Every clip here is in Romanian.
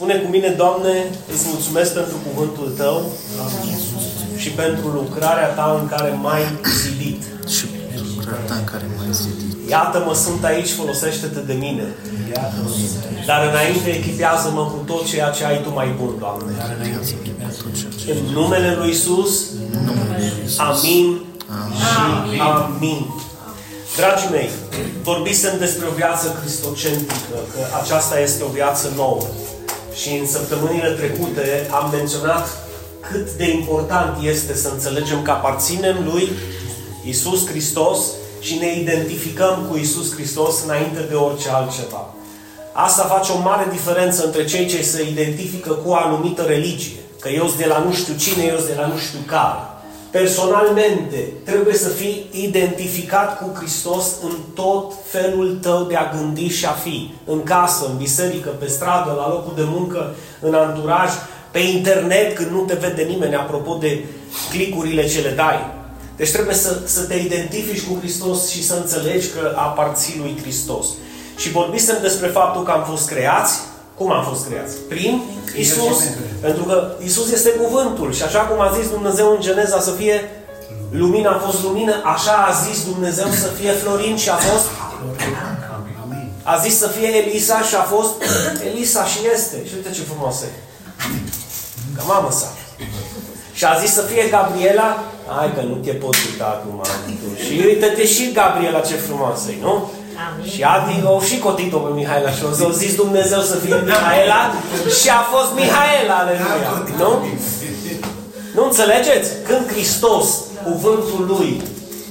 Spune cu mine, Doamne, îți mulțumesc pentru cuvântul Tău și pentru lucrarea Ta în care m-ai zidit. Și pentru lucrarea ta în care m-ai zidit. Iată-mă, sunt aici, folosește-te de mine. Dar înainte, echipează-mă cu tot ceea ce ai Tu mai bun, Doamne. În numele Lui Isus, amin și amin. Dragii mei, vorbisem despre o viață cristocentrică, că aceasta este o viață nouă. Și în săptămânile trecute am menționat cât de important este să înțelegem că aparținem lui Isus Hristos și ne identificăm cu Isus Hristos înainte de orice altceva. Asta face o mare diferență între cei ce se identifică cu o anumită religie. Că eu sunt de la nu știu cine, eu sunt de la nu știu care. Personalmente, trebuie să fii identificat cu Hristos în tot felul tău de a gândi și a fi. În casă, în biserică, pe stradă, la locul de muncă, în anturaj, pe internet, când nu te vede nimeni, apropo de clicurile ce le dai. Deci trebuie să, să te identifici cu Hristos și să înțelegi că aparții lui Hristos. Și vorbisem despre faptul că am fost creați. Cum am fost creați? Prin Isus. Pentru că Isus este cuvântul. Și așa cum a zis Dumnezeu în Geneza să fie lumina, a fost lumină, așa a zis Dumnezeu să fie Florin și a fost a zis să fie Elisa și a fost Elisa și este. Și uite ce frumos e. Ca mamă sa. Și a zis să fie Gabriela. Hai că nu te pot uita acum. Și uite-te și Gabriela ce frumoasă e, nu? Amin. Și Adi o și cotit-o pe Mihaela și o să zis Dumnezeu să fie Mihaela și a fost Mihaela, aleluia. Nu? Nu înțelegeți? Când Hristos, cuvântul Lui,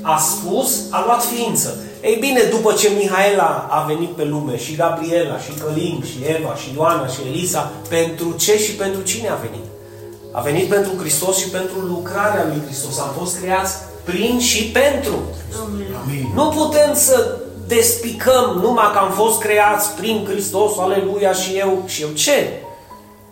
a spus, a luat ființă. Ei bine, după ce Mihaela a venit pe lume, și Gabriela, și Călin, și Eva, și Ioana, și Elisa, pentru ce și pentru cine a venit? A venit pentru Hristos și pentru lucrarea lui Hristos. Am fost creați prin și pentru. Nu putem să despicăm numai că am fost creați prin Hristos, aleluia, și eu, și eu ce?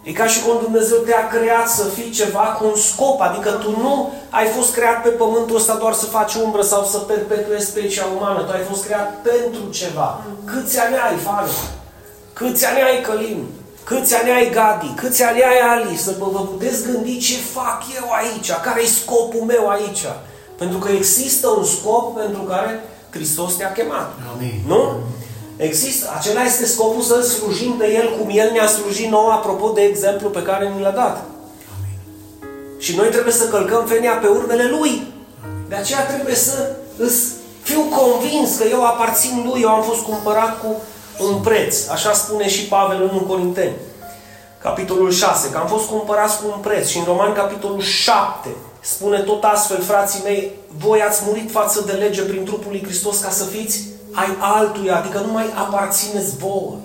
E ca și cum Dumnezeu te-a creat să fii ceva cu un scop, adică tu nu ai fost creat pe pământul ăsta doar să faci umbră sau să perpetuezi specia umană, tu ai fost creat pentru ceva. Câți ani ai, Fanu? Câți ani ai, Călin? Câți ani ai, Gadi? Câți ani ai, Ali? Să vă, vă puteți gândi ce fac eu aici, care e scopul meu aici. Pentru că există un scop pentru care Hristos te-a chemat. Amin. Nu? Există. Acela este scopul să slujim pe El cum El ne-a slujit nouă, apropo de exemplu pe care ni l-a dat. Și noi trebuie să călcăm venia pe urmele Lui. De aceea trebuie să îs fiu convins că eu aparțin Lui, eu am fost cumpărat cu un preț. Așa spune și Pavel în 1 Corinteni. Capitolul 6, că am fost cumpărați cu un preț. Și în Roman, capitolul 7, spune tot astfel, frații mei, voi ați murit față de lege prin trupul lui Hristos ca să fiți ai altuia, adică nu mai aparțineți vouă.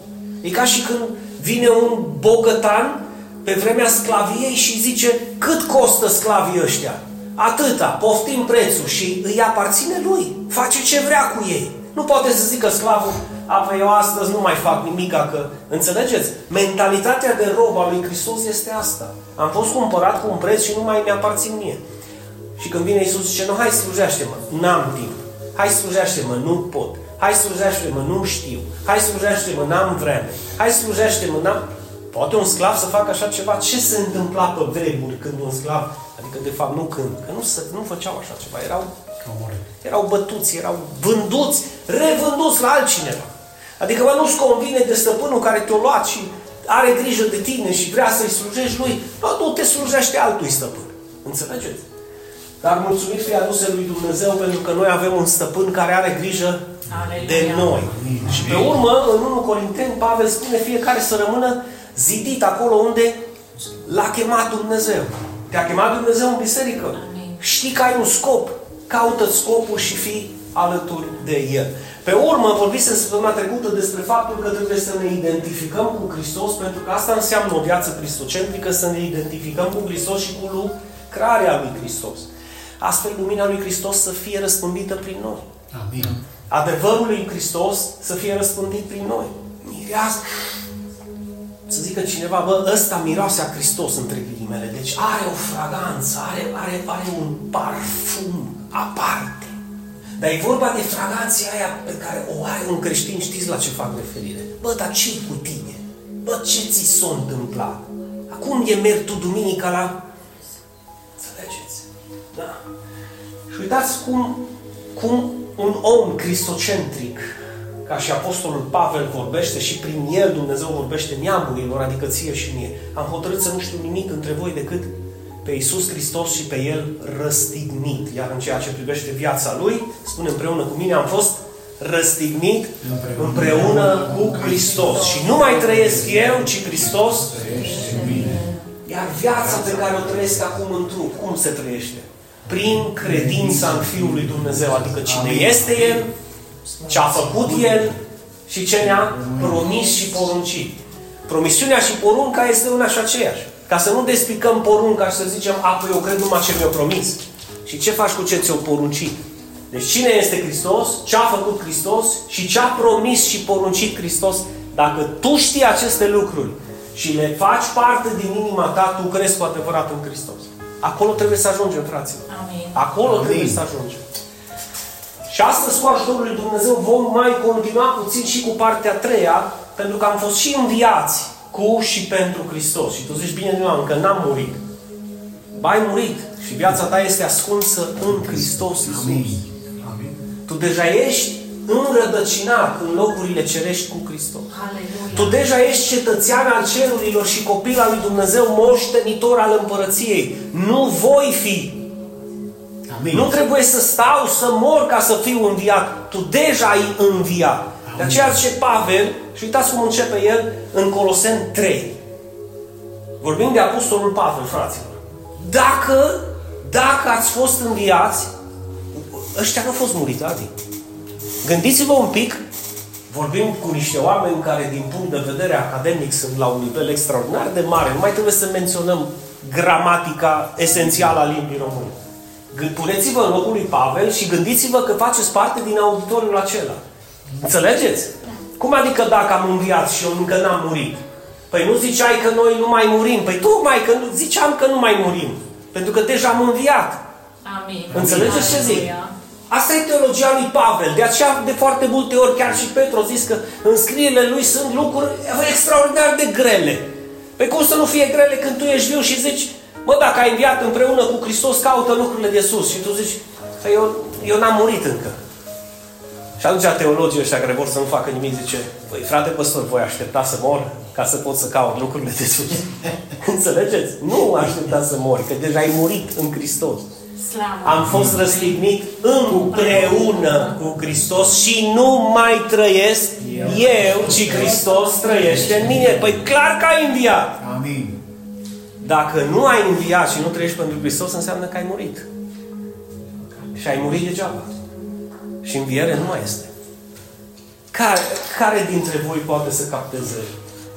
E ca și când vine un bogătan pe vremea sclaviei și zice cât costă sclavii ăștia? Atâta, poftim prețul și îi aparține lui. Face ce vrea cu ei. Nu poate să zică sclavul, apă eu astăzi nu mai fac nimica că... Înțelegeți? Mentalitatea de rob al lui Hristos este asta. Am fost cumpărat cu un preț și nu mai mi-aparțin mie. Și când vine Iisus zice, nu, hai slujește-mă, n-am timp. Hai slujește-mă, nu pot. Hai slujește-mă, nu știu. Hai slujește-mă, n-am vreme. Hai slujește-mă, n-am... Poate un sclav să facă așa ceva? Ce se întâmpla pe vremuri când un sclav, adică de fapt nu când, că nu, se, nu făceau așa ceva, erau, erau bătuți, erau vânduți, revânduți la altcineva. Adică mă, nu-ți convine de stăpânul care te-a luat și are grijă de tine și vrea să-i slujești lui, nu, tu te slujește altui stăpân. Înțelegeți? Dar mulțumit fie aduse lui Dumnezeu pentru că noi avem un stăpân care are grijă de noi. Și pe urmă, în 1 Corinteni, Pavel spune fiecare să rămână zidit acolo unde l-a chemat Dumnezeu. Te-a chemat Dumnezeu în biserică. Amin. Știi că ai un scop. Caută scopul și fii alături de El. Pe urmă, vorbise săptămâna trecută despre faptul că trebuie să ne identificăm cu Hristos, pentru că asta înseamnă o viață cristocentrică, să ne identificăm cu Hristos și cu lucrarea lui Hristos. Astfel, lumina lui Hristos să fie răspândită prin noi. Amin. Adevărul lui Hristos să fie răspândit prin noi. Mireasă. Să zică cineva, bă, ăsta miroase a Hristos între ghilimele. Deci are o fraganță, are, are, are un parfum aparte. Dar e vorba de fraganția aia pe care o are un creștin, știți la ce fac referire? Bă, dar ce cu tine? Bă, ce ți s-a întâmplat? Acum e merg tu duminica la... Și uitați cum, cum un om cristocentric, ca și Apostolul Pavel vorbește și prin el Dumnezeu vorbește neamurilor, adică ție și mie. Am hotărât să nu știu nimic între voi decât pe Iisus Hristos și pe El răstignit. Iar în ceea ce privește viața Lui, spune împreună cu mine, am fost răstignit împreună, împreună cu Hristos. Și nu mai trăiesc eu, ci Hristos iar viața pe care o trăiesc acum în trup, cum se trăiește? Prin credința în Fiul lui Dumnezeu, adică cine este El, ce a făcut El și ce ne-a promis și poruncit. Promisiunea și porunca este una și aceeași. Ca să nu despicăm porunca și să zicem, a, păi eu cred numai ce mi-a promis. Și ce faci cu ce ți-o poruncit? Deci cine este Hristos, ce a făcut Hristos și ce a promis și poruncit Hristos. Dacă tu știi aceste lucruri și le faci parte din inima ta, tu crezi cu adevărat în Hristos. Acolo trebuie să ajungem, fraților. Amin. Acolo Amin. trebuie să ajungem. Și astăzi, cu ajutorul lui Dumnezeu, vom mai continua puțin și cu partea a treia, pentru că am fost și înviați cu și pentru Hristos. Și tu zici, bine, nu, încă n-am murit. Ba, ai murit și viața ta este ascunsă în Hristos Iisus. Amin. Tu deja ești înrădăcinat în locurile cerești cu Hristos. Aleluia. Tu deja ești cetățean al cerurilor și copil al lui Dumnezeu, moștenitor al împărăției. Nu voi fi. Amin. Nu trebuie să stau să mor ca să fiu înviat. Tu deja ai înviat. De aceea zice Pavel, și uitați cum începe el în Coloseni 3. Vorbim de Apostolul Pavel, fraților. Dacă, dacă ați fost înviați, ăștia nu au fost muriți, Adi. Gândiți-vă un pic, vorbim cu niște oameni care din punct de vedere academic sunt la un nivel extraordinar de mare. Nu mai trebuie să menționăm gramatica esențială a limbii române. Gând- Puneți-vă în locul lui Pavel și gândiți-vă că faceți parte din auditoriul acela. Înțelegeți? Cum adică dacă am înviat și eu încă n-am murit? Păi nu ziceai că noi nu mai murim. Păi tocmai că nu, ziceam că nu mai murim. Pentru că deja am înviat. Amin. Înțelegeți ce zic? Aleluia. Asta e teologia lui Pavel. De aceea, de foarte multe ori, chiar și Petru a zis că în scrierile lui sunt lucruri extraordinar de grele. Pe cum să nu fie grele când tu ești viu și zici, mă, dacă ai înviat împreună cu Hristos, caută lucrurile de sus. Și tu zici, că eu, eu n-am murit încă. Și atunci teologii ăștia care vor să nu facă nimic zice, păi frate păstor, voi aștepta să mor ca să pot să caut lucrurile de sus. Înțelegeți? Nu aștepta să mori, că deja ai murit în Hristos. Slavă. Am fost răstignit împreună cu Hristos și nu mai trăiesc eu, ci Hristos trăiește în mine. Păi clar că ai înviat. Amin. Dacă nu ai înviat și nu trăiești pentru Hristos, înseamnă că ai murit. Și ai murit degeaba. Și înviere nu mai este. Care, care dintre voi poate să capteze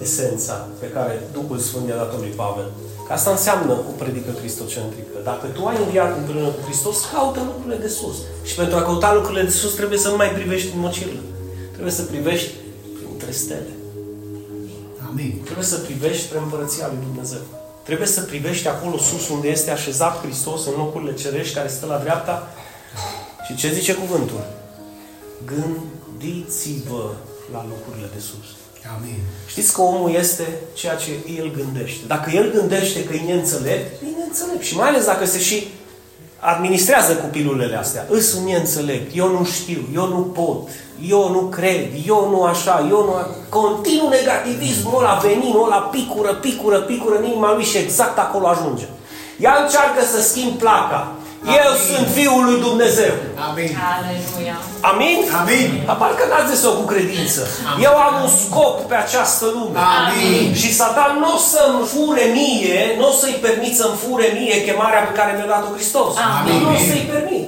esența pe care Duhul Sfânt i-a dat-o lui Pavel? Că asta înseamnă o predică cristocentrică. Dacă tu ai înviat împreună cu Hristos, caută lucrurile de sus. Și pentru a căuta lucrurile de sus, trebuie să nu mai privești în mocirlă. Trebuie să privești printre stele. Amin. Trebuie să privești spre împărăția lui Dumnezeu. Trebuie să privești acolo sus unde este așezat Hristos în locurile cerești care stă la dreapta. Și ce zice cuvântul? Gândiți-vă la lucrurile de sus. Amin. Știți că omul este ceea ce el gândește. Dacă el gândește că e neînțelept, e neînțelept. Și mai ales dacă se și administrează cu pilulele astea. Îs un neînțelept, eu nu știu, eu nu pot, eu nu cred, eu nu așa, eu nu... Continuu negativismul ăla, veninul ăla, picură, picură, picură în inima lui și exact acolo ajunge. Ea încearcă să schimb placa. Eu Amin. sunt Fiul lui Dumnezeu. Amin. Aleluia. Amin? Amin. Apar că n-ați zis-o cu credință. Eu am un scop pe această lume. Amin. Și Satan nu o să-mi fure mie, nu o să-i permit să-mi fure mie chemarea pe care mi-a dat-o Hristos. Amin. Nu o să-i permit.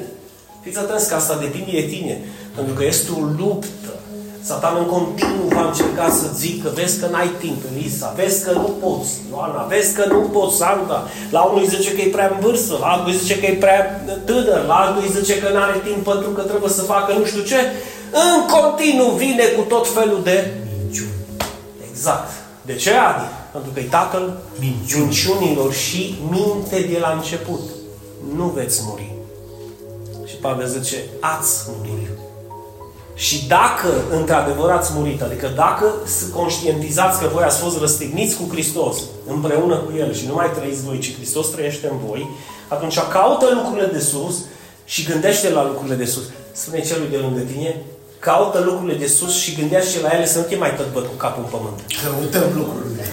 Fiți atenți că asta depinde de tine. Pentru că este o luptă. Satan în continuu va încerca să zică, vezi că n-ai timp, Elisa, vezi că nu poți, Ioana, vezi că nu poți, Sanda. La unul îi zice că e prea în vârstă, la altul îi zice că e prea tânăr, la altul îi zice că nu are timp pentru că trebuie să facă nu știu ce. În continuu vine cu tot felul de minciuni. Exact. De ce, Adi? Pentru că e tatăl Minciuni. minciunilor și minte de la început. Nu veți muri. Și Pavel zice, ați murit. Și dacă într-adevăr ați murit, adică dacă conștientizați că voi ați fost răstigniți cu Hristos împreună cu El și nu mai trăiți voi, ci Hristos trăiește în voi, atunci caută lucrurile de sus și gândește la lucrurile de sus. Spune celui de lângă tine, caută lucrurile de sus și gândește la ele să nu te mai tot băt cu capul în pământ. Căutăm lucrurile.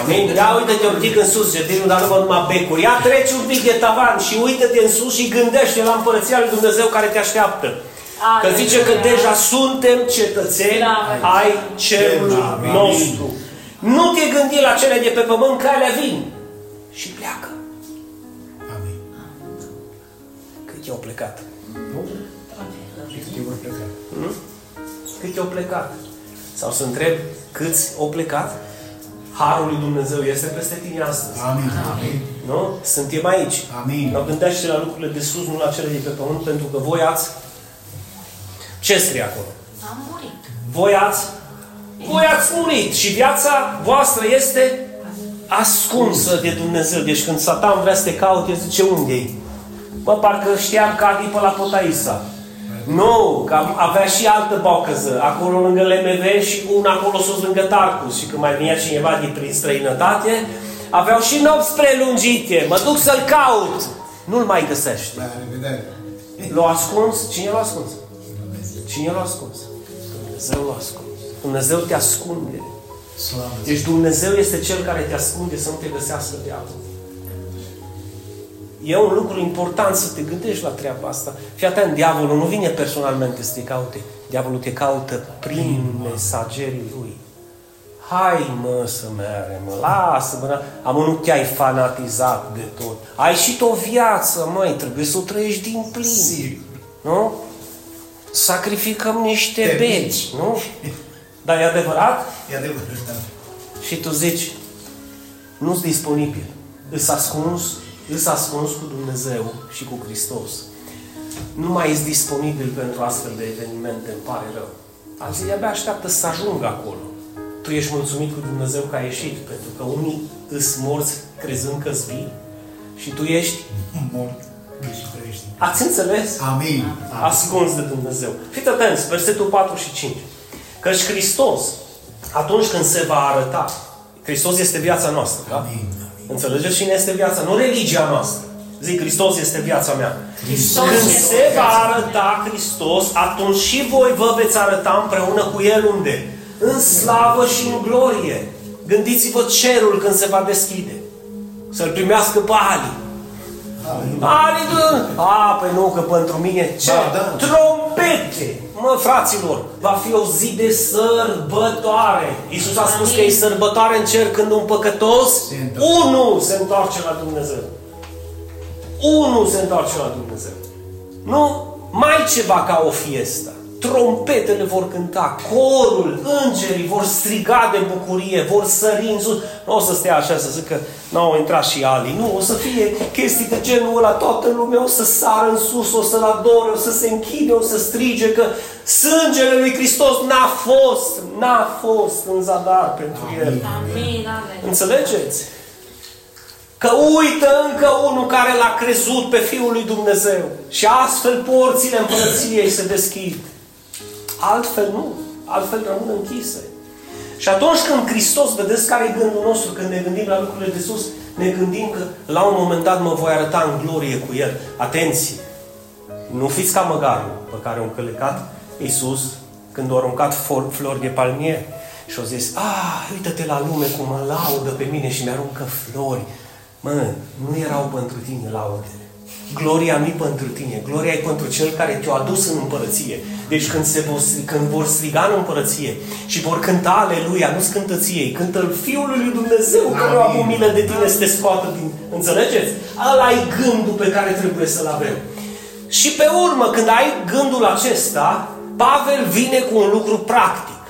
Amin? Ia uite-te un pic în sus, Gedinul, dar nu văd numai becuri. Ia treci un pic de tavan și uite-te în sus și gândește la împărăția lui Dumnezeu care te așteaptă. Că zice că deja suntem cetățeni Da. ai cerului Amin. nostru. Nu te gândi la cele de pe pământ care vin. Și pleacă. Amin. Cât i-au plecat? Nu? Și câte vor pleca? Cât i-au plecat? Sau să întreb câți au plecat? Harul lui Dumnezeu este peste tine astăzi. Amin. Amin. Nu? Suntem aici. Amin. Dar gândește la lucrurile de sus, nu la cele de pe pământ, pentru că voi ați... Ce scrie acolo? Am murit. Voi ați... Voi ați murit și viața voastră este ascunsă de Dumnezeu. Deci când Satan vrea să te caute, zice unde e? Bă, parcă știam că Adi pe la Potaisa. Nu, că am- avea și altă bocăză, acolo lângă LMV și una acolo sus lângă Tarcus. Și când mai venea cineva din prin străinătate, aveau și nopți prelungite. Mă duc să-l caut. Nu-l mai găsește. La revedere. L-a ascuns? Cine l-a ascuns? Cine l-a ascuns? Dumnezeu l-a ascuns. Dumnezeu te ascunde. Slavă. Deci Dumnezeu este Cel care te ascunde să nu te găsească diavolul. E un lucru important să te gândești la treaba asta. Fii atent, diavolul nu vine personalmente să te caute. Diavolul te caută prin mesagerii lui. Hai mă să mergem, mă, lasă mă, am nu te-ai fanatizat de tot. Ai și tu o viață, măi, trebuie să o trăiești din plin. Sigur. Nu? Sacrificăm niște Te beci, mici. nu? Dar e adevărat? E adevărat. da. Și tu zici, nu-s disponibil. Îs ascuns, îs ascuns cu Dumnezeu și cu Hristos. Nu mai ești disponibil pentru astfel de evenimente, îmi pare rău. Alții de-abia așteaptă să ajungă acolo. Tu ești mulțumit cu Dumnezeu că ai ieșit, pentru că unii îs morți crezând că-s vii și tu ești, Mort. Deci trăiești. ați înțeles? Amin. ascuns de Dumnezeu. Fiți atenți, versetul 4 și 5. Căci Hristos, atunci când se va arăta, Hristos este viața noastră, da? Amin. Amin. Înțelegeți cine este viața? Nu religia noastră. Zic, Hristos este viața mea. Hristos Când este se va arăta Hristos, atunci și voi vă veți arăta împreună cu El unde? În slavă și în glorie. Gândiți-vă cerul când se va deschide. Să-L primească pe Ali. Ali, dă! A, păi nu, că pentru mine ce? Da, da. Trompete! Mă, fraților, va fi o zi de sărbătoare. Iisus a spus Amin. că e sărbătoare în cer când un păcătos, Se întoarce. unul se întoarce la Dumnezeu. Unul se întoarce la Dumnezeu. Nu mai ceva ca o fiestă. Trompetele vor cânta, corul, îngerii vor striga de bucurie, vor sări în sus. Nu o să stea așa să zică, nu au intrat și alii. Nu, o să fie chestii de genul ăla, toată lumea o să sară în sus, o să-L adore, o să se închide, o să strige că sângele lui Hristos n-a fost, n-a fost în zadar pentru El. Amin, amin. Înțelegeți? Că uită încă unul care l-a crezut pe Fiul lui Dumnezeu. Și astfel porțile împărăției se deschid. Altfel nu. Altfel rămân închise. Și atunci când Hristos, vedeți care e gândul nostru, când ne gândim la lucrurile de sus, ne gândim că la un moment dat mă voi arăta în glorie cu El. Atenție! Nu fiți ca măgarul pe care a încălecat Iisus când a aruncat for- flori de palmier și a zis, ah, uită-te la lume cum mă laudă pe mine și mi-aruncă flori. Mă, nu erau pentru tine laudele. Gloria nu pentru tine, gloria e pentru cel care te-a adus în împărăție. Deci când, se vor, stri- când vor striga în împărăție și vor cânta aleluia, nu-ți cântă ție, îi cântă Fiul lui Dumnezeu, că nu a avut milă de tine să te scoată din... Înțelegeți? Ăla e gândul pe care trebuie să-l avem. Și pe urmă, când ai gândul acesta, Pavel vine cu un lucru practic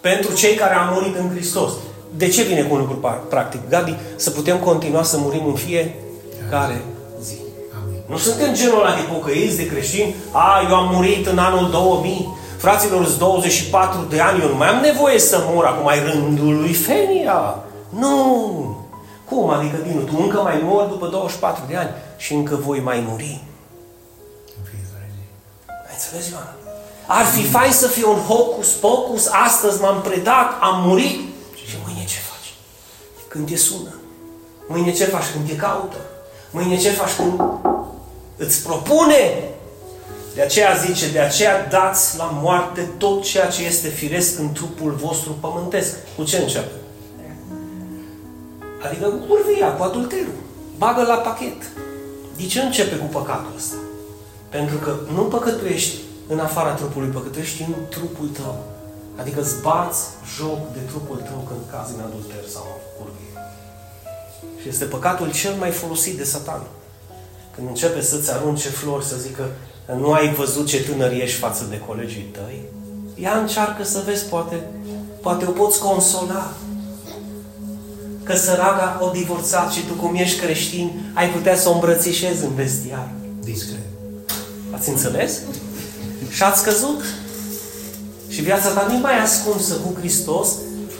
pentru cei care au murit în Hristos. De ce vine cu un lucru pa- practic? Gabi, să putem continua să murim în fiecare zi. Amin. Nu suntem genul ăla de pocăiți, de creștini. A, eu am murit în anul 2000. Fraților, sunt 24 de ani, eu nu mai am nevoie să mor. Acum ai rândul lui Fenia. Nu! Cum? Adică, Dinu, tu încă mai mori după 24 de ani și încă voi mai muri. În fiecare zi. Ai înțeles, Ioana? Ar fi fain să fie un hocus pocus, astăzi m-am predat, am murit și mâine ce faci? Când te sună. Mâine ce faci când te caută? Mâine ce faci când îți propune? De aceea zice, de aceea dați la moarte tot ceea ce este firesc în trupul vostru pământesc. Cu ce începe? Adică cu curvia, cu adulterul. Bagă la pachet. De ce începe cu păcatul ăsta? Pentru că nu păcătuiești în afara trupului, păcătuiești în trupul tău. Adică îți bați joc de trupul tău când cazi în adulter sau în curvie. Și este păcatul cel mai folosit de satan. Când începe să-ți arunce flori, să zică nu ai văzut ce tânăr ești față de colegii tăi, ea încearcă să vezi, poate, poate o poți consola. Că săraga o divorțat și tu cum ești creștin, ai putea să o îmbrățișezi în vestiar. Discret. Ați înțeles? Și ați căzut. Și viața ta nu e mai ascunsă cu Hristos,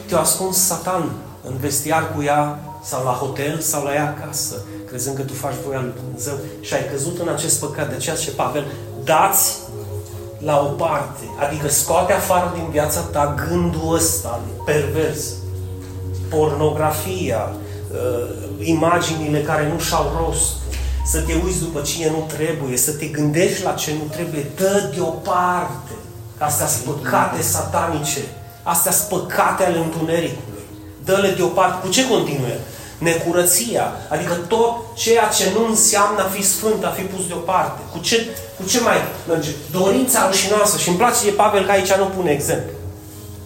te-a ascuns Satan în vestiar cu ea sau la hotel sau la ea acasă, crezând că tu faci voia lui Dumnezeu și ai căzut în acest păcat. De aceea ce Pavel, dați la o parte, adică scoate afară din viața ta gândul ăsta pervers, pornografia, uh, imaginile care nu și-au rost, să te uiți după cine nu trebuie, să te gândești la ce nu trebuie, dă deoparte. Astea sunt păcate satanice, astea sunt păcate ale întunericului. Dă-le deoparte. Cu ce continuă? Necurăția, adică tot ceea ce nu înseamnă a fi sfânt, a fi pus deoparte. Cu ce, cu ce mai merge? Dorința rușinoasă. Și îmi place de Pavel că aici nu pune exemplu.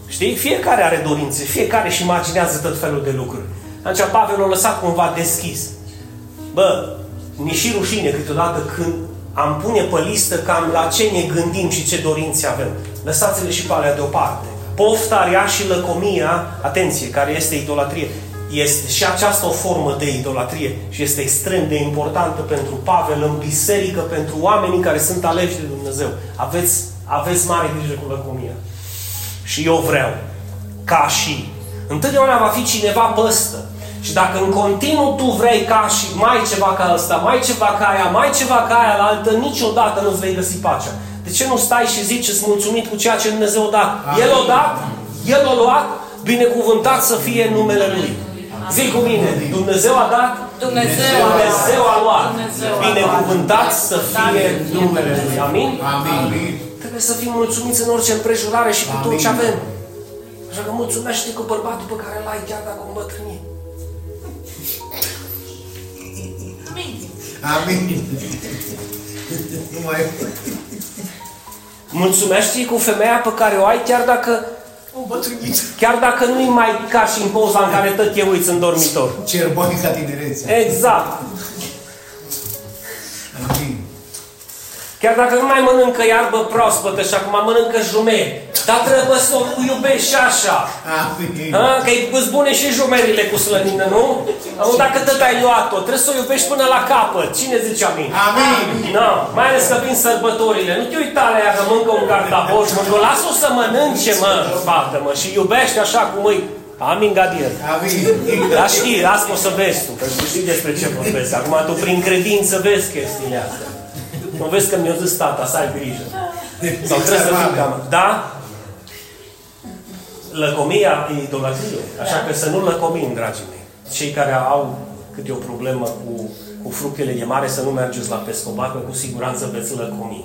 Știi? Fiecare are dorințe, fiecare își imaginează tot felul de lucruri. Atunci Pavel a lăsat cumva deschis. Bă, mi și rușine câteodată când am pune pe listă cam la ce ne gândim și ce dorințe avem. Lăsați-le și pe alea deoparte. Pofta rea și lăcomia, atenție, care este idolatrie, este și aceasta o formă de idolatrie și este extrem de importantă pentru Pavel în biserică, pentru oamenii care sunt aleși de Dumnezeu. Aveți, aveți mare grijă cu lăcomia. Și eu vreau, ca și. Întotdeauna va fi cineva păstă. Și dacă în continuu tu vrei ca și mai ceva ca ăsta, mai ceva ca aia, mai ceva ca aia la altă, niciodată nu-ți vei găsi pacea. De ce nu stai și zici, îți mulțumit cu ceea ce Dumnezeu a dat? El a dat, El a luat, binecuvântat să fie numele Lui. Zic cu mine, Dumnezeu a dat, Dumnezeu, Dumnezeu a luat. Dumnezeu a Binecuvântat să fie numele Lui. Amin? Amin. Trebuie să fim mulțumiți în orice împrejurare și cu tot ce Amin. avem. Așa că mulțumește cu bărbatul pe care l-ai chiar dacă o îmbătrâni. Amin. Amin. Nu mai... Mulțumește cu femeia pe care o ai chiar dacă, O bătrâniță. chiar dacă nu-i mai ca și în poza în care tot te uiți în dormitor. Cerbonica tinerețe. Exact. Chiar dacă nu mai mănâncă iarbă proaspătă și acum mănâncă jumeri. Dar trebuie să o iubești și așa. Amin. A? Că îți bune și jumerile cu slănină, nu? Acum dacă tot ai luat-o, trebuie să o iubești până la capăt. Cine zice amin? Amin. Nu, mai ales că vin sărbătorile. Nu te uita la ea că mâncă un cartaboș, mâncă. Lasă-o să mănânce, mă, fată, mă. Și iubește așa cum îi. Amin, Gadiel. Amin. Dar știi, asta o să vezi tu, că tu știi despre ce vorbesc. Acum tu prin credință vezi chestiile astea. Nu vezi că mi-a zis tata să ai grijă. Sau trebuie să fim cam... Da? Lăcomia e idolatrie. Așa că să nu lăcomim, dragii mei. Cei care au câte o problemă cu, cu fructele de mare, să nu mergeți la pescobar, că cu siguranță veți lăcomi.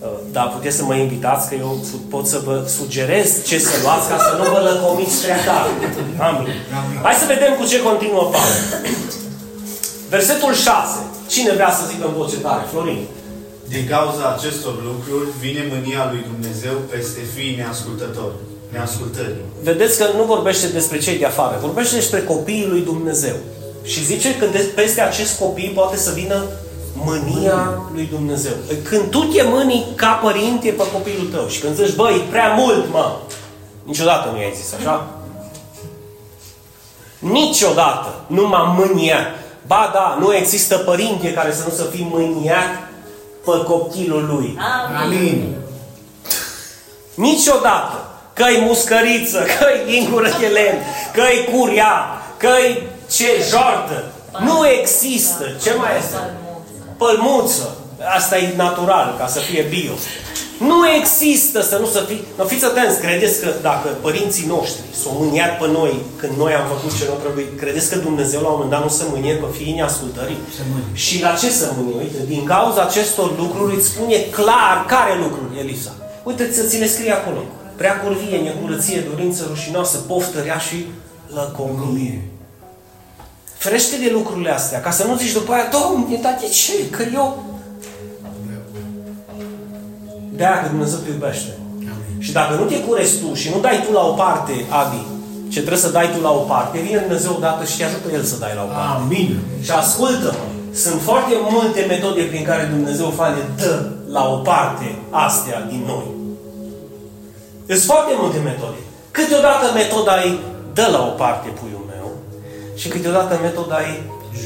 Uh, Dar puteți să mă invitați, că eu pot să vă sugerez ce să luați ca să nu vă lăcomiți prea tare. Amin. Hai să vedem cu ce continuă Pavel. Versetul 6. Cine vrea să zică în voce tare? Florin. Din cauza acestor lucruri vine mânia lui Dumnezeu peste fiii neascultători, neascultării. Vedeți că nu vorbește despre cei de afară, vorbește despre copiii lui Dumnezeu. Și zice că de, peste acest copii poate să vină mânia lui Dumnezeu. Când tu te mânii ca părinte pe copilul tău și când zici, băi, e prea mult, mă, niciodată nu i-ai zis așa? Niciodată nu m-am mâniat. Ba da, nu există părinte care să nu să fie mâniat pe copilul lui. Amin. Niciodată. Că-i muscăriță, că-i ingură de lemn, că-i curia, că-i ce jordă. Nu există. Ce mai este? Pălmuță. Asta e natural, ca să fie bio. Nu există să nu să fii... Nu, fiți atenți, credeți că dacă părinții noștri s-au mâniat pe noi când noi am făcut ce nu trebuie, credeți că Dumnezeu la un moment dat nu se mânie pe fiii neascultării? Se mânie. Și la ce se mânie? Uite, din cauza acestor lucruri îți spune clar care lucruri e lipsa. Uite, să ți le scrie acolo. Prea curvie, necurăție, dorință rușinoasă, poftă rea și lăcomie. Ferește de lucrurile astea, ca să nu zici după aia, Domne, dar de ce? Că eu... de că Dumnezeu te iubește. Și dacă nu te curezi tu și nu dai tu la o parte, Adi, ce trebuie să dai tu la o parte, vine Dumnezeu odată și te ajută El să dai la o parte. Amin. Și ascultă sunt foarte multe metode prin care Dumnezeu Fane dă la o parte astea din noi. Sunt foarte multe metode. Câteodată metoda e dă la o parte puiul meu și câteodată metoda e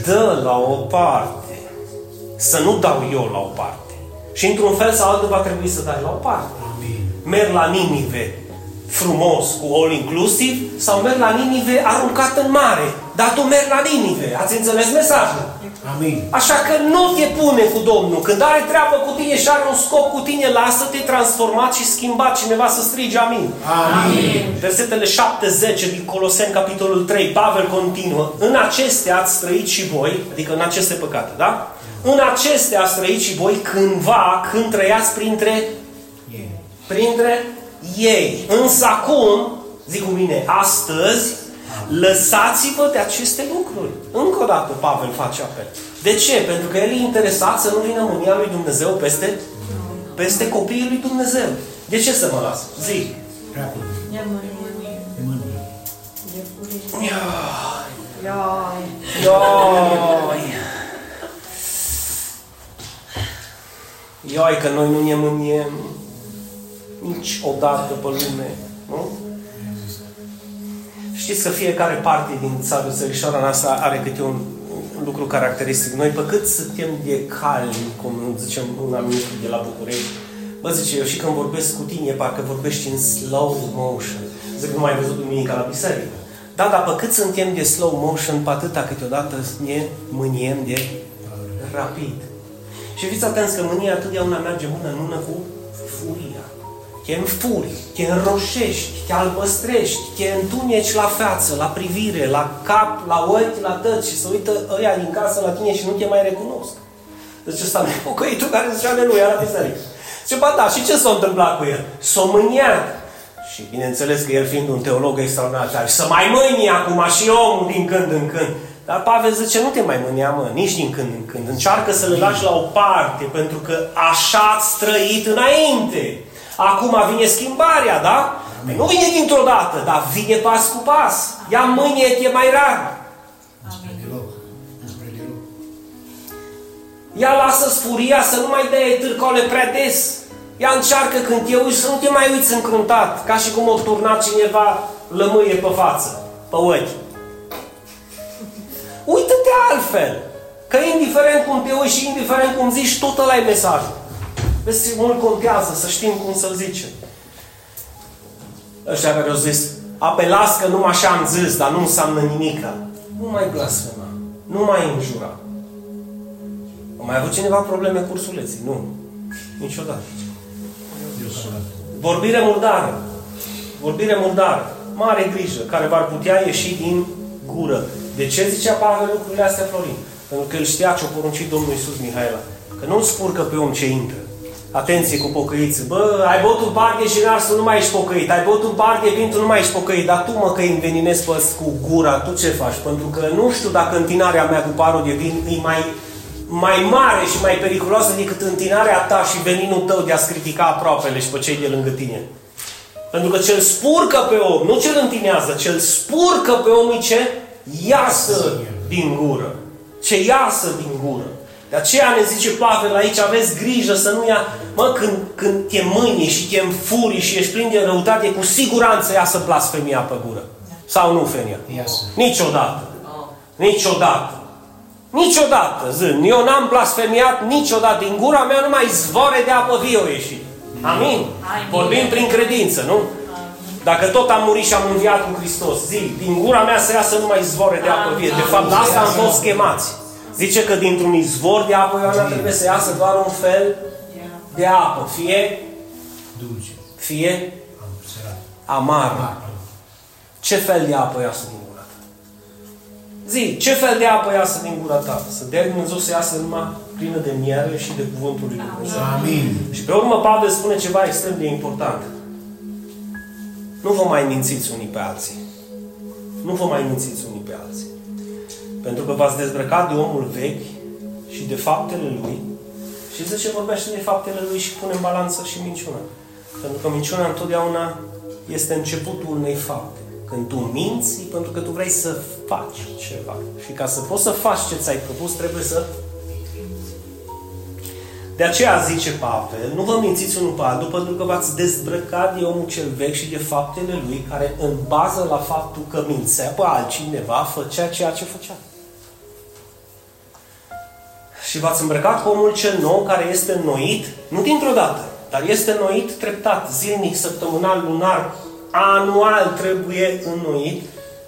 dă la o parte. Să nu dau eu la o parte. Și într-un fel sau altul va trebui să dai la o parte. Amin. Merg la Ninive frumos cu all inclusiv sau merg la Ninive aruncat în mare. Dar tu mergi la Ninive. Ați înțeles mesajul? Amin. Așa că nu te pune cu Domnul. Când are treabă cu tine și are un scop cu tine, lasă-te transformat și schimbat. Cineva să strige amin. Amin. Versetele 7-10 din Coloseni, capitolul 3, Pavel continuă. În acestea ați trăit și voi, adică în aceste păcate, da? În acestea ați trăit și voi cândva, când trăiați printre, E. printre ei. Însă acum, zic cu mine, astăzi, lăsați-vă de aceste lucruri. Încă o dată Pavel face apel. De ce? Pentru că el e interesat să nu vină mânia lui Dumnezeu peste, peste copiii lui Dumnezeu. De ce să mă las? Zi. Prea curvie. E mânie. E mândrie. E furie. Iai. Ioi! Ioi, că noi nu ne mâniem niciodată pe lume. Nu? Știți că fiecare parte din țară, țărișoara noastră are câte un, un lucru caracteristic. Noi, pe cât suntem de calmi, cum zicem un amic de la București, Bă, zice, eu și când vorbesc cu tine, parcă vorbești în slow motion. Zic, nu mai ai văzut duminica la biserică. Da, dar pe cât suntem de slow motion, pe atâta câteodată ne mâniem de rapid. Și fiți atenți că mânia totdeauna merge mână în mână cu furia. Te înfuri, te înroșești, te albăstrești, te întuneci la față, la privire, la cap, la ochi, la tăți și să uită ăia din casă la tine și nu te mai recunosc. Zice ăsta, pocăitul care zicea aleluia la biserică. Zice, ba da, și ce s-a întâmplat cu el? S-a mâniat. Și bineînțeles că el fiind un teolog extraordinar, să mai mâni acum și omul din când în când. Dar Pavel zice, nu te mai mânia, mă, nici din când în când. Încearcă să le lași la o parte, pentru că așa ați trăit înainte. Acum vine schimbarea, da? Amin. Nu vine dintr-o dată, dar vine pas cu pas. Ia mâine, e mai rar. Spre deloc. Spre deloc. Ia lasă furia să nu mai dea târcole prea des. Ea încearcă când te uiți să nu te mai uiți încruntat, ca și cum o turna cineva lămâie pe față, pe ochi. Uită-te altfel. Că indiferent cum te uiți și indiferent cum zici, tot ăla e mesajul. Vezi, mult contează să știm cum să-l zicem. Ăștia care au zis, apelați că numai așa am zis, dar nu înseamnă nimica. Nu mai blasfema. Nu mai înjura. A mai avut cineva probleme cu ursuleții? Nu. Niciodată. Vorbire murdară. Vorbire murdară. Mare grijă, care va putea ieși din gură. De ce zicea Pavel lucrurile astea, Florin? Pentru că el știa ce-a poruncit Domnul Iisus Mihaela. Că nu spurcă pe om ce intră. Atenție cu pocăiți. Bă, ai băut un par de jinar să nu mai ești pocăit. Ai băut un par de vin, tu nu mai ești pocăit. Dar tu, mă, că înveninezi pe cu gura, tu ce faci? Pentru că nu știu dacă întinarea mea cu parul de vin e mai, mai mare și mai periculoasă decât întinarea ta și veninul tău de a-ți critica aproapele și pe cei de lângă tine. Pentru că cel spurcă pe om, nu cel întinează, cel spurcă pe om e ce? Iasă din gură. Ce iasă din gură. De aceea ne zice Pavel aici, aveți grijă să nu ia... Mă, când, când te mâni și te înfuri și ești plin de răutate, cu siguranță iasă blasfemia pe gură. Sau nu, Fenia? Iasă. Niciodată. Niciodată. Niciodată, zând. Eu n-am blasfemiat niciodată. Din gura mea numai zvore de apă vie au ieșit. Amin. Amin. Vorbim prin credință, nu? Dacă tot am murit și am înviat cu Hristos, zi, din gura mea să iasă numai zvore de apă vie. De fapt, la asta am fost chemați. Zice că dintr-un izvor de apă, Ioana, trebuie să iasă doar un fel de apă. Fie, Dulce. fie Am sărat. amară. Amar. Ce fel de apă iasă din gura ta? Zi, ce fel de apă iasă din gura ta? Să dea Dumnezeu să iasă numai plină de miere și de cuvântul lui Dumnezeu. Amin. Și pe urmă Pavel spune ceva extrem de important. Nu vă mai mințiți unii pe alții. Nu vă mai mințiți unii pe alții. Pentru că v-ați dezbrăcat de omul vechi și de faptele lui. Și de ce vorbește de faptele lui și pune în balanță și minciuna? Pentru că minciuna întotdeauna este începutul unei fapte. Când tu minți, e pentru că tu vrei să faci ceva. Și ca să poți să faci ce ți-ai propus, trebuie să de aceea zice Pavel, nu vă mințiți unul pe altul, pentru că v-ați dezbrăcat de omul cel vechi și de faptele lui, care în bază la faptul că mințea pe altcineva, făcea ceea ce făcea. Și v-ați îmbrăcat cu omul cel nou, care este înnoit, nu dintr-o dată, dar este înnoit treptat, zilnic, săptămânal, lunar, anual trebuie înnoit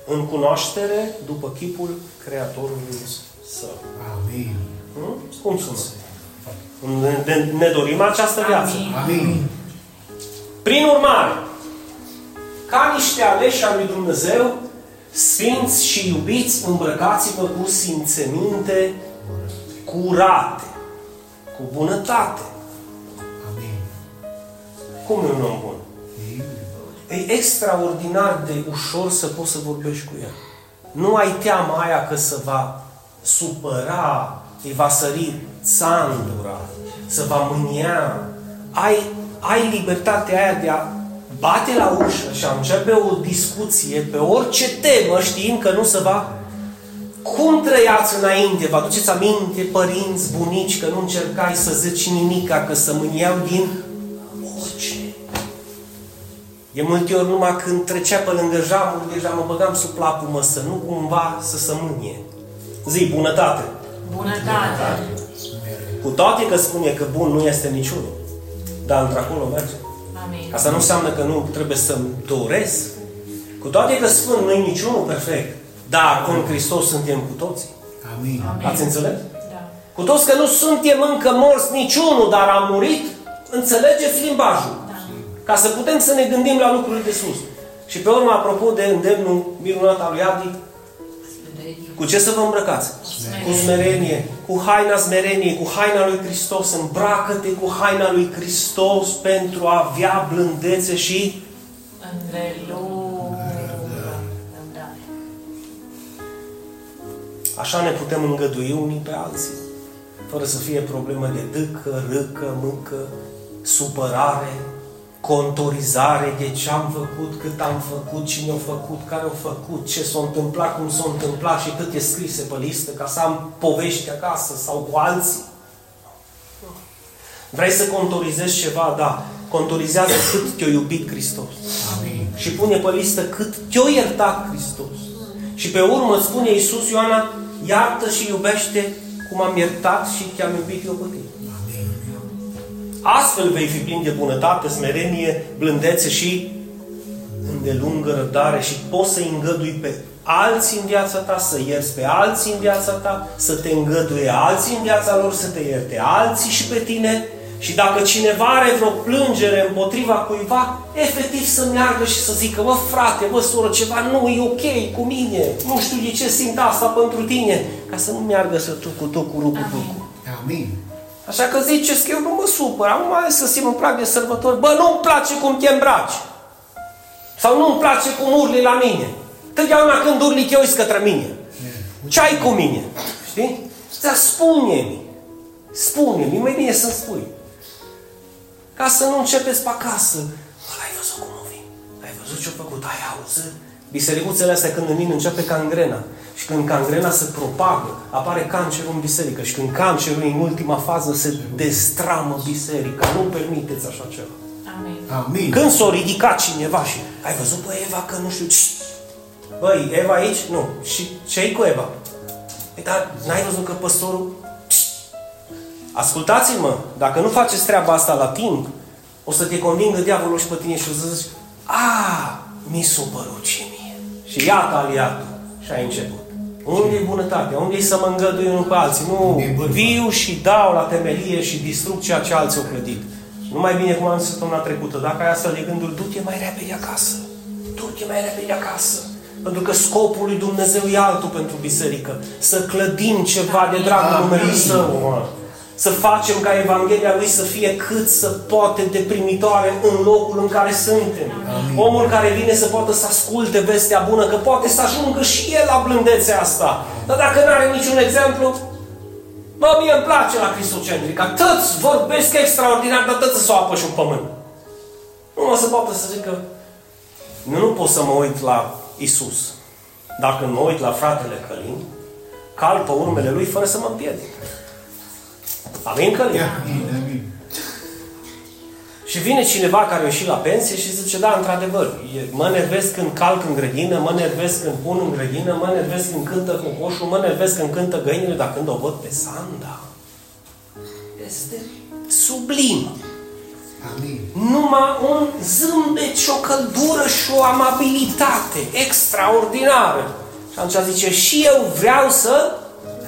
în cunoaștere după chipul Creatorului său. Amin. Nu? Cum sună? Ne, ne, ne dorim această viață. Amin. Prin urmare, ca niște aleși al lui Dumnezeu, sfinți și iubiți, îmbrăcați-vă cu simțăminte curate, cu bunătate. Amin. Cum e un om bun? E extraordinar de ușor să poți să vorbești cu el. Nu ai teama aia că să va supăra, îi va sări țandura, să va mânia. Ai, ai libertatea aia de a bate la ușă și a începe o discuție pe orice temă, știind că nu se va... Cum trăiați înainte? Vă aduceți aminte, părinți, bunici, că nu încercai să zici nimica, că să mâniau din orice. De multe ori numai când trecea pe lângă jamul, deja mă băgam sub plapumă să nu cumva să se mânie. Zi, bunătate. Bunătate. Cu toate că spune că bun nu este niciunul. Dar într-acolo merge. Amin. Asta nu înseamnă că nu trebuie să-mi doresc. Cu toate că spun nu e niciunul perfect. Dar în Hristos suntem cu toții. Amin. Amin. Ați înțeles? Da. Cu toți că nu suntem încă morți niciunul, dar am murit, înțelegeți limbajul. Da. Ca să putem să ne gândim la lucrurile de sus. Și pe urmă, apropo de îndemnul minunat al lui Adi, cu ce să vă îmbrăcați? Cu smerenie, cu haina smereniei, cu haina lui Hristos. Îmbracă-te cu haina lui Hristos pentru a avea blândețe și Îndelungă. Da. așa ne putem îngădui unii pe alții. Fără să fie probleme de dâcă, râcă, mâcă, supărare, contorizare de ce am făcut, cât am făcut, cine a făcut, care a făcut, ce s-a întâmplat, cum s-a întâmplat și cât e scrise pe listă ca să am povești acasă sau cu alții. Vrei să contorizezi ceva? Da. Contorizează cât te-a iubit Hristos. Amin. Și pune pe listă cât te-a iertat Hristos. Și pe urmă îți spune Iisus Ioana, iartă și iubește cum am iertat și te-am iubit eu pe tine. Amin. Astfel vei fi plin de bunătate, smerenie, blândețe și îndelungă răbdare și poți să îngădui pe alții în viața ta, să ierți pe alții în viața ta, să te îngăduie alții în viața lor, să te ierte alții și pe tine. Și dacă cineva are vreo plângere împotriva cuiva, efectiv să meargă și să zică, bă frate, bă soră, ceva nu e ok cu mine, nu știu de ce simt asta pentru tine, ca să nu meargă să tu cu tot cu rucu Amin. Amin. Așa că ziceți că eu nu mă supăr, am mai ales să simt în prag de sărbători. Bă, nu-mi place cum te îmbraci. Sau nu-mi place cum urli la mine. Totdeauna când urli eu către mine. Ce ai cu mine? Știi? Dar spune-mi. Spune-mi, e mai bine să-mi spui. Ca să nu începeți pe acasă. Bă, ai văzut cum o vin? Ai văzut ce-a făcut? Ai auzit? Bisericuțele astea când în mine începe cangrena. Și când cangrena se propagă, apare cancerul în biserică. Și când cancerul e în ultima fază, se destramă biserica. Nu permiteți așa ceva. Amin. Amin. Când s-a ridicat cineva și ai văzut pe Eva că nu știu ce... Băi, Eva aici? Nu. Și ce cu Eva? Păi, dar n-ai văzut că păstorul... Ascultați-mă, dacă nu faceți treaba asta la timp, o să te convingă diavolul și pe tine și o să zici A, mi s-a părut și mie. Și iată aliatul. Și ai început. Unde e bunătatea? Unde e să mă îngădui unul pe alții? Nu, Unde e bârfa? viu și dau la temelie și distrug ceea ce alții au clădit. Nu mai bine cum am zis săptămâna trecută. Dacă ai astfel de gânduri, du-te mai repede acasă. Du-te mai repede acasă. Pentru că scopul lui Dumnezeu e altul pentru biserică. Să clădim ceva de dragul Amin. numelui Său. Mă. Să facem ca Evanghelia Lui să fie cât să poate de primitoare în locul în care suntem. Amin. Omul care vine să poată să asculte vestea bună, că poate să ajungă și el la blândețea asta. Dar dacă nu are niciun exemplu, Bă, mie îmi place la Cristocentrica. Toți vorbesc extraordinar, dar toți să o apă și un pământ. Nu o să poată să zică, nu, nu pot să mă uit la Isus. Dacă mă uit la fratele Călin, cal pe urmele lui fără să mă împiedic. Amin, Călin? Amin, amin. Și vine cineva care a ieșit la pensie și zice, da, într-adevăr, e- mă nervesc când calc în grădină, mă nervesc când pun în grădină, mă nervesc când cântă cocoșul, mă nervesc când cântă găinile, dar când o văd pe Sanda, este sublim. Amin. Numai un zâmbet și o căldură și o amabilitate extraordinară. Și atunci zice, și eu vreau să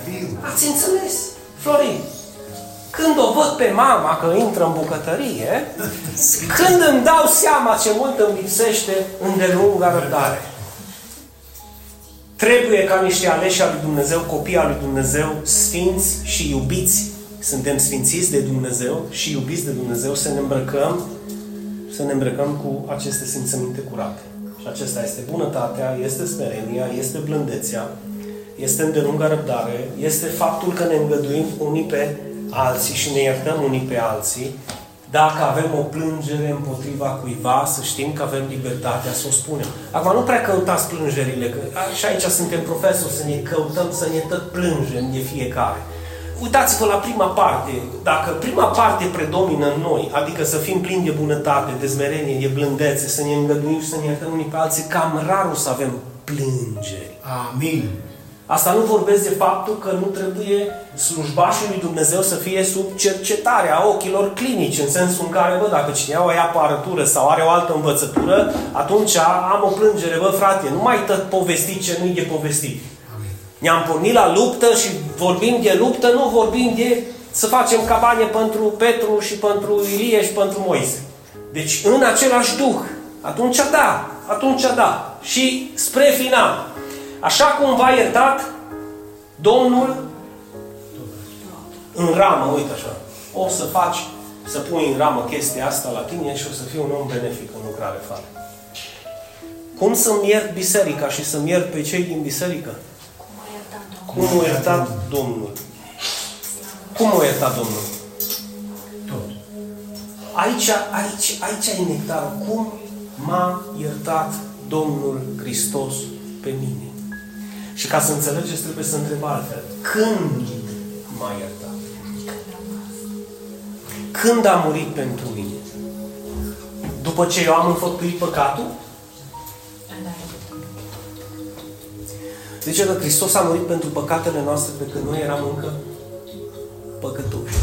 Viu. Ați înțeles, Florin? Când o văd pe mama că intră în bucătărie, când îmi dau seama ce mult îmi lipsește îndelunga răbdare. Trebuie ca niște aleși al lui Dumnezeu, copii al lui Dumnezeu, sfinți și iubiți. Suntem sfințiți de Dumnezeu și iubiți de Dumnezeu să ne îmbrăcăm să ne îmbrăcăm cu aceste simțăminte curate. Și acesta este bunătatea, este smerenia, este blândețea, este îndelunga răbdare, este faptul că ne îngăduim unii pe alții și ne iertăm unii pe alții. Dacă avem o plângere împotriva cuiva, să știm că avem libertatea să o spunem. Acum nu prea căutați plângerile, că și aici suntem profesori, să ne căutăm, să ne tot plângem de fiecare. Uitați-vă la prima parte. Dacă prima parte predomină în noi, adică să fim plini de bunătate, de smerenie, de blândețe, să ne îngăduim și să ne iertăm unii pe alții, cam rar o să avem plângeri. Amin. Asta nu vorbesc de faptul că nu trebuie slujbașul lui Dumnezeu să fie sub cercetarea ochilor clinici, în sensul în care, bă, dacă cineva o ia aparatură sau are o altă învățătură, atunci am o plângere, bă, frate, nu mai tot povesti ce nu-i de povestit. Amin. Ne-am pornit la luptă și vorbim de luptă, nu vorbim de să facem cabane pentru Petru și pentru Ilie și pentru Moise. Deci în același duh. Atunci da, atunci da. Și spre final. Așa cum v-a iertat Domnul în ramă, uite așa. O să faci, să pui în ramă chestia asta la tine și o să fii un om benefic în lucrare fără. Cum să-mi iert biserica și să-mi iert pe cei din biserică? Cum a iertat Domnul? Cum a iertat Domnul? Cum a iertat Domnul? Tot. Aici, aici, aici e nectarul. Cum m-a iertat Domnul Hristos pe mine? Și ca să înțelegeți, trebuie să întreb altfel. Când m-a iertat? Când a murit pentru mine? După ce eu am înfăptuit păcatul? Zice că Hristos a murit pentru păcatele noastre pe când noi eram încă păcătoși.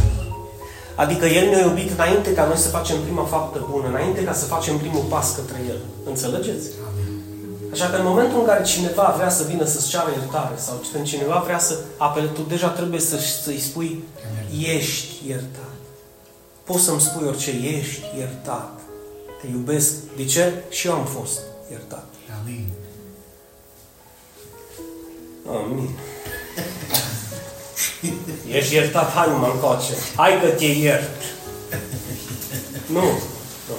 Adică El ne-a iubit înainte ca noi să facem prima faptă bună, înainte ca să facem primul pas către El. Înțelegeți? Amin. Așa că în momentul în care cineva vrea să vină să-ți ceară iertare sau când cineva vrea să apele, tu deja trebuie să, să-i spui ești iertat. Poți să-mi spui orice, ești iertat. Te iubesc. De ce? Și eu am fost iertat. Amin. Amin. Ești iertat, hai mă încoace. Hai că te iert. Nu. nu.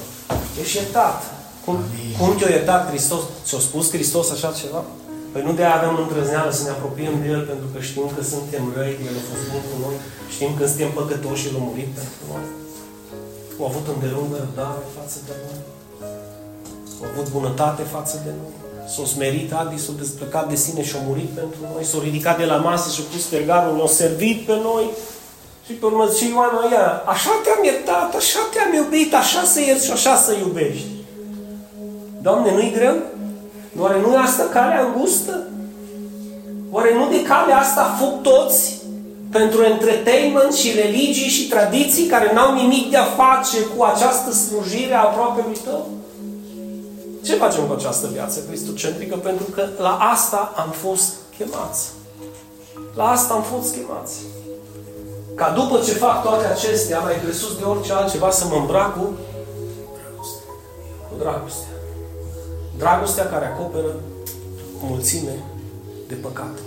Ești iertat. Cum, Amin. cum te-a iertat Hristos? Ți-a spus Hristos așa ceva? Păi nu de-aia avem îndrăzneală să ne apropiem de El, pentru că știm că suntem răi, El a fost bun cu noi, știm că suntem păcătoși și El a murit pentru noi. Au avut îndelungă răbdare față de noi. Au avut bunătate față de noi. S-au smerit Adi, s-au desplecat de sine și au murit pentru noi. S-au ridicat de la masă și au pus tergarul, ne-au servit pe noi. Și pe urmă zice Ioana, ia, așa te-am iertat, așa te-am iubit, așa să ierți și așa să iubești. Doamne, nu-i greu? Oare nu e asta calea îngustă? Oare nu de calea asta fug toți pentru entertainment și religii și tradiții care n-au nimic de a face cu această slujire a aproapelui tău? Ce facem cu această viață cristocentrică? Pentru că la asta am fost chemați. La asta am fost chemați. Ca după ce fac toate acestea, mai presus de orice altceva, să mă îmbrac cu, cu dragostea. Dragostea care acoperă o mulțime de păcate.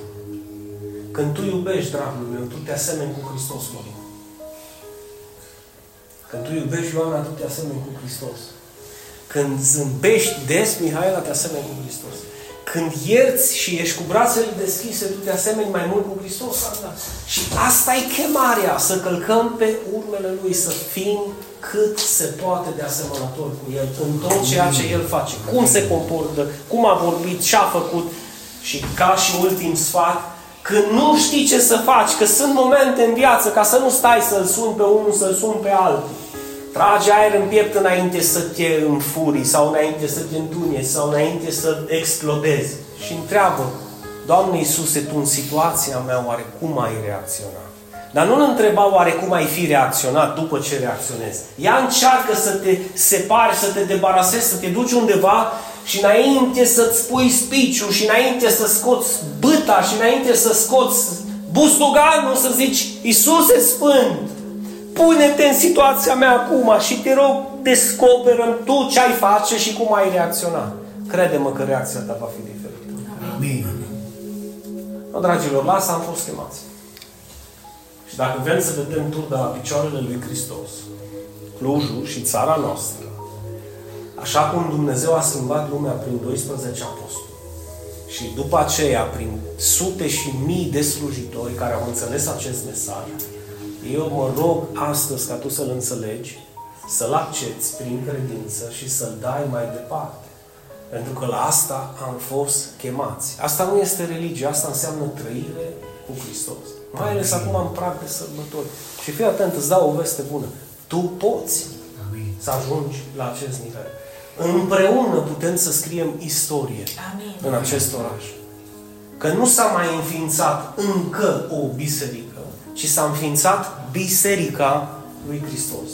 Când tu iubești, dragul meu, tu te asemeni cu Hristos, Florin. Când tu iubești Ioana, tu te asemeni cu Hristos. Când zâmbești des, Mihaela, te asemeni cu Hristos. Când ierți și ești cu brațele deschise, tu te asemeni mai mult cu Hristos. Da. Și asta e chemarea, să călcăm pe urmele Lui, să fim cât se poate de asemănător cu El în tot ceea ce El face. Cum se comportă, cum a vorbit, ce a făcut. Și ca și ultim sfat, când nu știi ce să faci, că sunt momente în viață ca să nu stai să-l suni pe unul, să-l suni pe altul. Trage aer în piept înainte să te înfurii sau înainte să te întune sau înainte să explodezi. Și întreabă, Doamne Iisuse, Tu în situația mea oare cum ai reacționat? Dar nu-l întreba oare cum ai fi reacționat după ce reacționezi. Ea încearcă să te separi, să te debarasezi, să te duci undeva și înainte să-ți pui spiciul și înainte să scoți băta și înainte să scoți bustuganul, să zici, Iisuse Sfânt, pune-te în situația mea acum și te rog, descoperă tu ce ai face și cum ai reacționa. Crede-mă că reacția ta va fi diferită. Amin. No, dragilor, la asta am fost chemați. Și dacă vrem să vedem tur de la picioarele lui Hristos, Clujul și țara noastră, așa cum Dumnezeu a schimbat lumea prin 12 apostoli, și după aceea, prin sute și mii de slujitori care au înțeles acest mesaj, eu mă rog astăzi ca tu să-l înțelegi, să-l accepti prin credință și să-l dai mai departe. Pentru că la asta am fost chemați. Asta nu este religie, asta înseamnă trăire cu Hristos. Mai ales acum am prag de sărbători. Și fii atent, îți dau o veste bună. Tu poți Amin. să ajungi la acest nivel. Împreună putem să scriem istorie Amin. în acest oraș. Că nu s-a mai înființat încă o biserică, ci s-a înființat Biserica lui Hristos.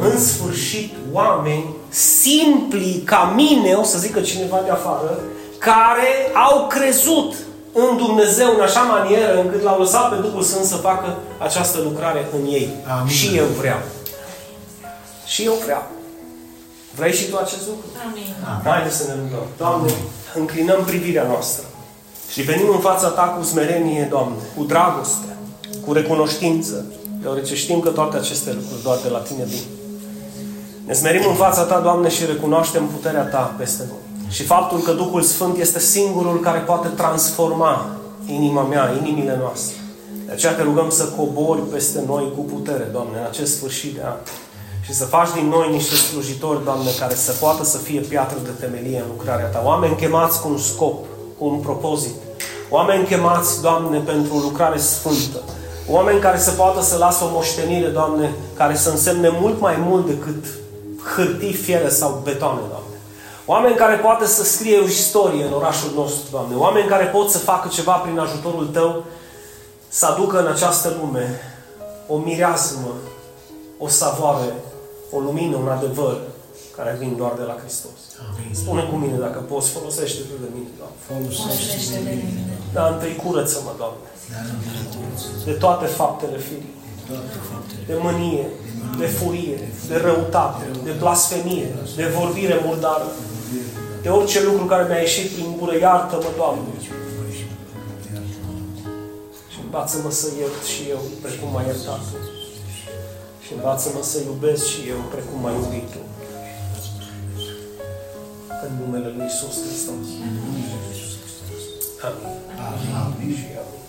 În sfârșit, oameni simpli ca mine, o să zică cineva de afară, care au crezut în Dumnezeu în așa manieră încât l-au lăsat pe Duhul Sfânt să facă această lucrare în ei. Amin. Și eu vreau. Și eu vreau. Vrei și tu acest lucru? Amin. Haideți să ne rugăm. Doamne, înclinăm privirea noastră și venim în fața Ta cu smerenie, Doamne, cu dragoste, cu recunoștință, deoarece știm că toate aceste lucruri doar de la Tine vin. Ne smerim în fața Ta, Doamne, și recunoaștem puterea Ta peste noi. Și faptul că Duhul Sfânt este singurul care poate transforma inima mea, inimile noastre. De aceea te rugăm să cobori peste noi cu putere, Doamne, în acest sfârșit de an. Și să faci din noi niște slujitori, Doamne, care să poată să fie piatră de temelie în lucrarea Ta. Oameni chemați cu un scop, cu un propozit. Oameni chemați, Doamne, pentru o lucrare sfântă. Oameni care să poată să lasă o moștenire, Doamne, care să însemne mult mai mult decât hârtii, fiere sau betoane, Doamne. Oameni care poate să scrie o istorie în orașul nostru, Doamne. Oameni care pot să facă ceva prin ajutorul Tău, să aducă în această lume o mireasmă, o savoare, o lumină, un adevăr care vin doar de la Hristos. Amin. Spune cu mine dacă poți, folosește-te de mine, Doamne. Folosește de mine. Dar întâi curăță-mă, Doamne, Dar în de toate faptele firii. toate faptele. De mânie, de furie, de răutate, de blasfemie, de vorbire murdară, de orice lucru care mi-a ieșit prin gură, iartă-mă, Doamne. Și învață-mă să iert și eu precum m-ai iertat. Și învață-mă să iubesc și eu precum m-ai iubit Tu. În numele Lui Iisus Hristos. Amin. Amin. Și amin.